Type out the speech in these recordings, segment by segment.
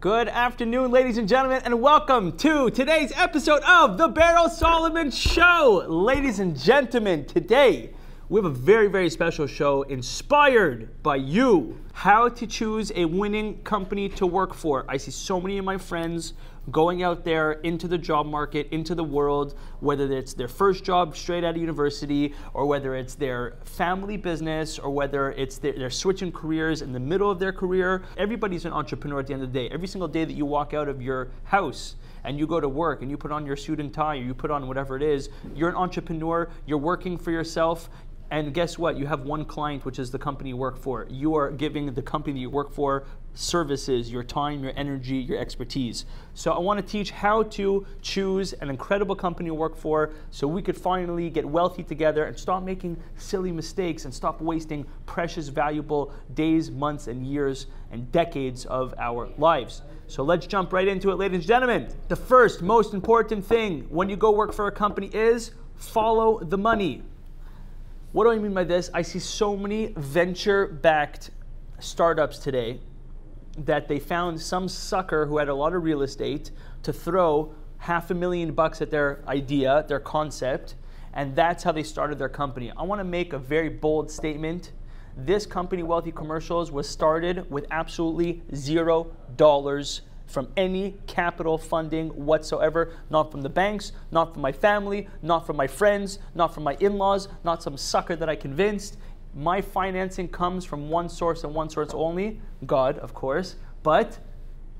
Good afternoon, ladies and gentlemen, and welcome to today's episode of The Berel Solomon Show. Ladies and gentlemen, today we have a very, very special show inspired by you. How to choose a winning company to work for. I see so many of my friends going out there into the job market, into the world, whether it's their first job straight out of university, or whether it's their family business, or whether it's their, they're switching careers in the middle of their career. Everybody's an entrepreneur at the end of the day. Every single day that you walk out of your house, and you go to work and you put on your suit and tie or you put on whatever it is, you're an entrepreneur, you're working for yourself, and guess what? You have one client, which is the company you work for. You are giving the company you work for services, your time, your energy, your expertise. So I want to teach how to choose an incredible company to work for so we could finally get wealthy together and stop making silly mistakes and stop wasting precious, valuable days, months, and years and decades of our lives. So let's jump right into it, ladies and gentlemen. The first most important thing when you go work for a company is follow the money. What do I mean by this? I see so many venture backed startups today that they found some sucker who had a lot of real estate to throw half a million bucks at their idea, their concept, and that's how they started their company. I want to make a very bold statement. This company, Wealthy Commercials, was started with absolutely zero dollars from any capital funding whatsoever, not from the banks, not from my family, not from my friends, not from my in laws, not some sucker that I convinced. My financing comes from one source and one source only God, of course, but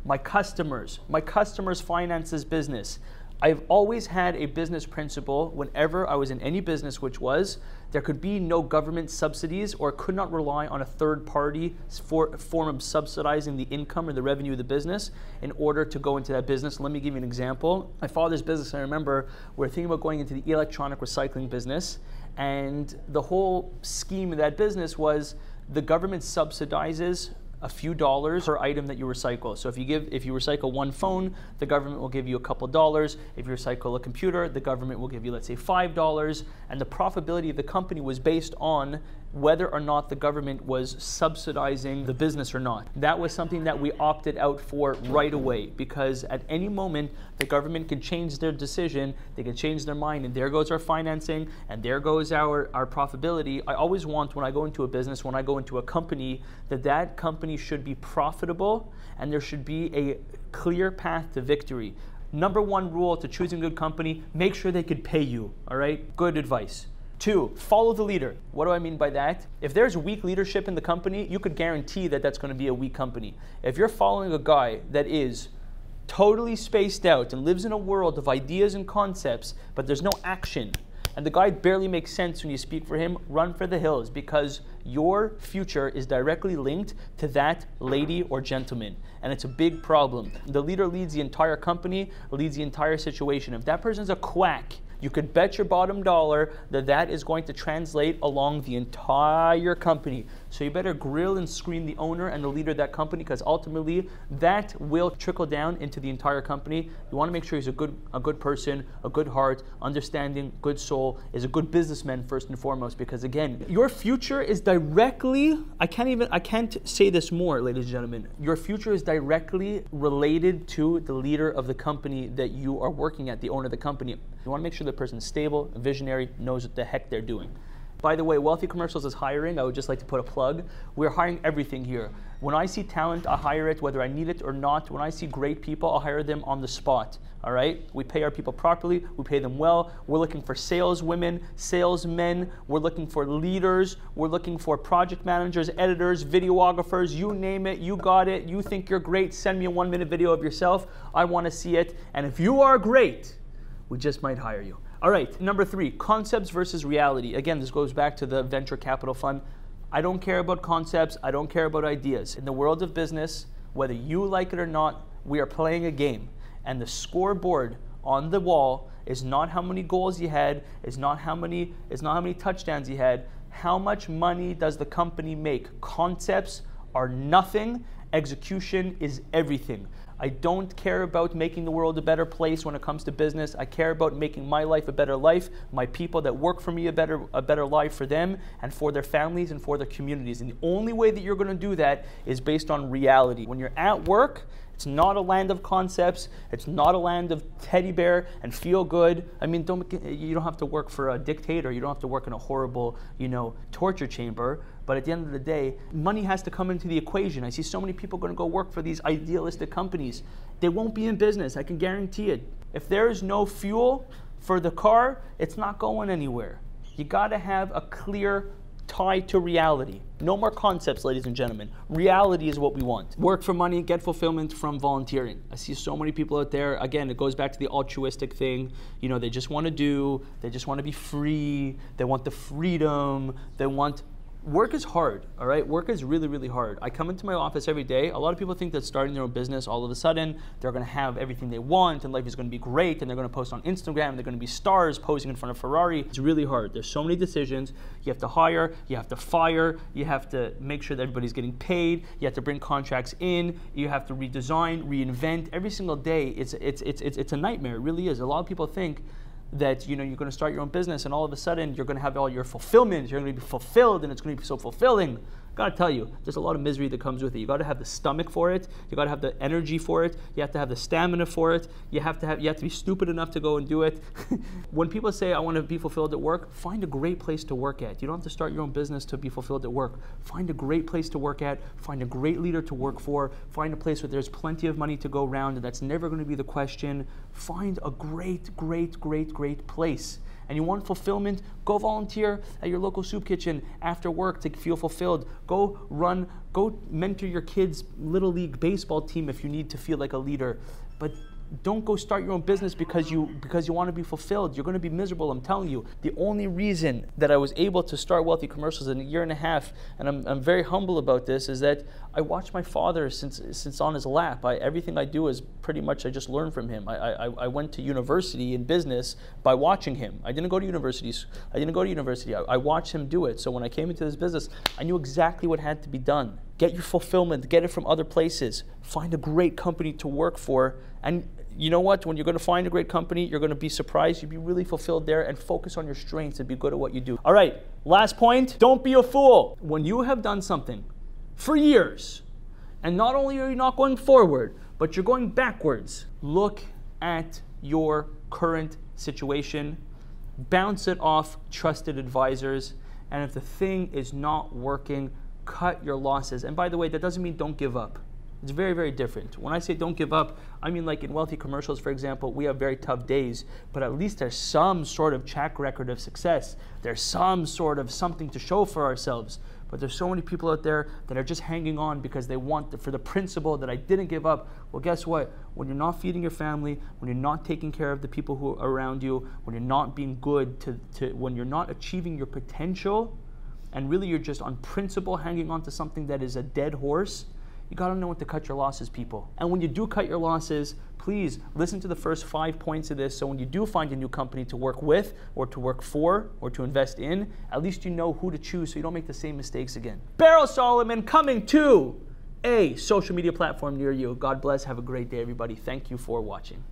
my customers. My customers finances business. I've always had a business principle whenever I was in any business, which was there could be no government subsidies or could not rely on a third party for, form of subsidizing the income or the revenue of the business in order to go into that business. Let me give you an example. My father's business, I remember, we are thinking about going into the electronic recycling business, and the whole scheme of that business was the government subsidizes a few dollars per item that you recycle. So if you give if you recycle one phone, the government will give you a couple dollars. If you recycle a computer, the government will give you let's say five dollars. And the profitability of the company was based on whether or not the government was subsidizing the business or not. That was something that we opted out for right away because at any moment the government can change their decision, they can change their mind, and there goes our financing and there goes our, our profitability. I always want when I go into a business, when I go into a company, that that company should be profitable and there should be a clear path to victory. Number one rule to choosing a good company, make sure they could pay you, all right? Good advice. Two, follow the leader. What do I mean by that? If there's weak leadership in the company, you could guarantee that that's going to be a weak company. If you're following a guy that is totally spaced out and lives in a world of ideas and concepts, but there's no action, and the guy barely makes sense when you speak for him, run for the hills because your future is directly linked to that lady or gentleman. And it's a big problem. The leader leads the entire company, leads the entire situation. If that person's a quack, you could bet your bottom dollar that that is going to translate along the entire company. So you better grill and screen the owner and the leader of that company because ultimately that will trickle down into the entire company. You want to make sure he's a good, a good person, a good heart, understanding, good soul, is a good businessman first and foremost. Because again, your future is directly, I can't even, I can't say this more, ladies and gentlemen. Your future is directly related to the leader of the company that you are working at, the owner of the company. You want to make sure the person's stable, visionary, knows what the heck they're doing. By the way, Wealthy Commercials is hiring. I would just like to put a plug. We're hiring everything here. When I see talent, I hire it, whether I need it or not. When I see great people, I'll hire them on the spot. All right? We pay our people properly. We pay them well. We're looking for saleswomen, salesmen. We're looking for leaders. We're looking for project managers, editors, videographers. You name it. You got it. You think you're great. Send me a one minute video of yourself. I want to see it. And if you are great, we just might hire you. All right, number three, concepts versus reality. Again, this goes back to the venture capital fund. I don't care about concepts, I don't care about ideas. In the world of business, whether you like it or not, we are playing a game. And the scoreboard on the wall is not how many goals you had, is not how many, is not how many touchdowns you had. How much money does the company make? Concepts are nothing, execution is everything. I don't care about making the world a better place when it comes to business. I care about making my life a better life, my people that work for me a better a better life for them and for their families and for their communities. And the only way that you're going to do that is based on reality. When you're at work, It's not a land of concepts. It's not a land of teddy bear and feel good. I mean, don't you don't have to work for a dictator. You don't have to work in a horrible, you know, torture chamber. But at the end of the day, money has to come into the equation. I see so many people going to go work for these idealistic companies. They won't be in business. I can guarantee it. If there is no fuel for the car, it's not going anywhere. You got to have a clear tie to reality. No more concepts, ladies and gentlemen. Reality is what we want. Work for money, get fulfillment from volunteering. I see so many people out there. Again, it goes back to the altruistic thing. You know, they just want to do, they just want to be free, they want the freedom, they want work is hard, all right? Work is really, really hard. I come into my office every day. A lot of people think that starting their own business, all of a sudden, they're gonna have everything they want and life is gonna be great and they're gonna post on Instagram, they're gonna be stars posing in front of Ferrari. It's really hard. There's so many decisions. You have to hire, you have to fire, you have to make sure that everybody's getting paid, you have to bring contracts in, you have to redesign, reinvent. Every single day, it's, it's, it's, it's, it's a nightmare. It really is. A lot of people think that you know you're going to start your own business and all of a sudden you're going to have all your fulfillment you're going to be fulfilled and it's going to be so fulfilling gotta tell you, there's a lot of misery that comes with it. You gotta have the stomach for it. You gotta have the energy for it. You have to have the stamina for it. You have to have. You have to be stupid enough to go and do it. when people say I want to be fulfilled at work, find a great place to work at. You don't have to start your own business to be fulfilled at work. Find a great place to work at. Find a great leader to work for. Find a place where there's plenty of money to go around, and that's never going to be the question. Find a great, great, great, great place and you want fulfillment, go volunteer at your local soup kitchen after work to feel fulfilled. Go run, go mentor your kids' little league baseball team if you need to feel like a leader. But don't go start your own business because you because you want to be fulfilled. You're going to be miserable. I'm telling you. The only reason that I was able to start Wealthy Commercials in a year and a half, and I'm, I'm very humble about this, is that I watched my father since since on his lap. I, everything I do is pretty much I just learned from him. I, I, I went to university in business by watching him. I didn't go to universities. I didn't go to university. I, I watched him do it. So when I came into this business, I knew exactly what had to be done. Get your fulfillment. Get it from other places. Find a great company to work for, and you know what? When you're going to find a great company, you're going to be surprised. You'll be really fulfilled there and focus on your strengths and be good at what you do. All right, last point don't be a fool. When you have done something for years, and not only are you not going forward, but you're going backwards, look at your current situation, bounce it off trusted advisors, and if the thing is not working, cut your losses. And by the way, that doesn't mean don't give up. It's very, very different. When I say don't give up, I mean like in wealthy commercials, for example, we have very tough days, but at least there's some sort of track record of success. There's some sort of something to show for ourselves. But there's so many people out there that are just hanging on because they want the, for the principle that I didn't give up. Well, guess what? When you're not feeding your family, when you're not taking care of the people who are around you, when you're not being good to, to when you're not achieving your potential, and really you're just on principle hanging on to something that is a dead horse, you got to know when to cut your losses, people. And when you do cut your losses, please listen to the first five points of this. So when you do find a new company to work with, or to work for, or to invest in, at least you know who to choose so you don't make the same mistakes again. Berel Solomon coming to a social media platform near you. God bless. Have a great day, everybody. Thank you for watching.